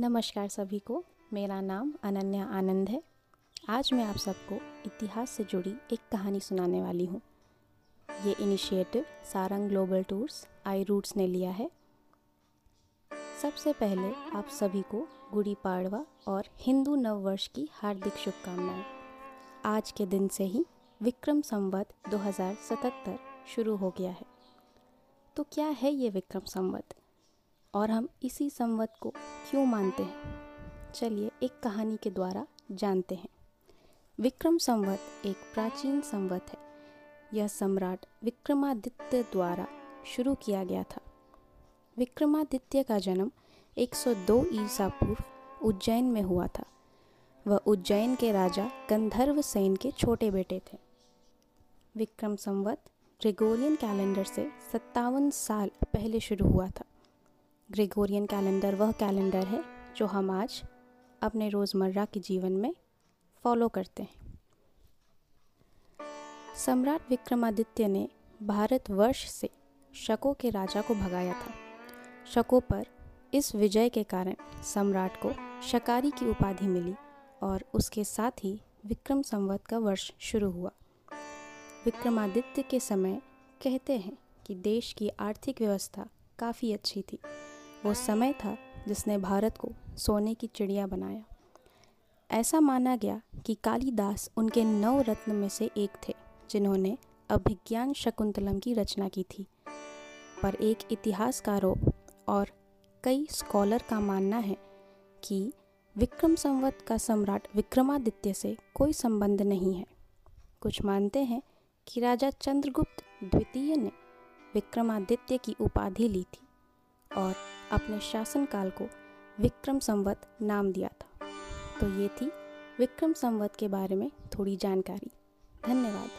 नमस्कार सभी को। मेरा नाम अनन्या आनंद है। आज मैं आप सबको इतिहास से जुड़ी एक कहानी सुनाने वाली हूँ। ये initiative Sarang global tours I roots ने लिया है। सबसे पहले आप सभी को गुड़ी पाड़वा और हिंदू नव वर्ष की हार्दिक शुभकामनाएँ। आज के दिन से ही विक्रम संवत 2077 शुरू हो गया है। तो क्या है ये विक्रम संवत? और हम इसी संवत को क्यों मानते हैं? चलिए एक कहानी के द्वारा जानते हैं। विक्रम संवत एक प्राचीन संवत है। यह सम्राट विक्रमादित्य द्वारा शुरू किया गया था। विक्रमादित्य का जन्म 102 ईसा पूर्व उज्जैन में हुआ था। वह उज्जैन के राजा गंधर्व सेन के छोटे बेटे थे। विक्रम संवत ग्रेगोरियन कैलेंडर से सत्तावन साल पहले शुरू हुआ था। ग्रेगोरियन कैलेंडर वह कैलेंडर है जो हम आज अपने रोज़मर्रा के जीवन में फॉलो करते हैं। सम्राट विक्रमादित्य ने भारतवर्ष से शकों के राजा को भगाया था। शकों पर इस विजय के कारण सम्राट को शकारी की उपाधि मिली और उसके साथ ही विक्रम संवत का वर्ष शुरू हुआ। विक्रमादित्य के समय कहते हैं कि देश की आर्थिक व्यवस्था काफ़ी अच्छी थी। वो समय था जिसने भारत को सोने की चिड़िया बनाया। ऐसा माना गया कि कालिदास उनके नौ रत्न में से एक थे, जिन्होंने अभिज्ञान शकुंतलम की रचना की थी। पर एक इतिहासकारों और कई स्कॉलर का मानना है कि विक्रम संवत का सम्राट विक्रमादित्य से कोई संबंध नहीं है। कुछ मानते हैं कि राजा चंद्रगुप्त द्वितीय ने विक्रमादित्य की उपाधि ली थी और अपने शासनकाल को विक्रम संवत नाम दिया था। तो ये थी विक्रम संवत के बारे में थोड़ी जानकारी। धन्यवाद।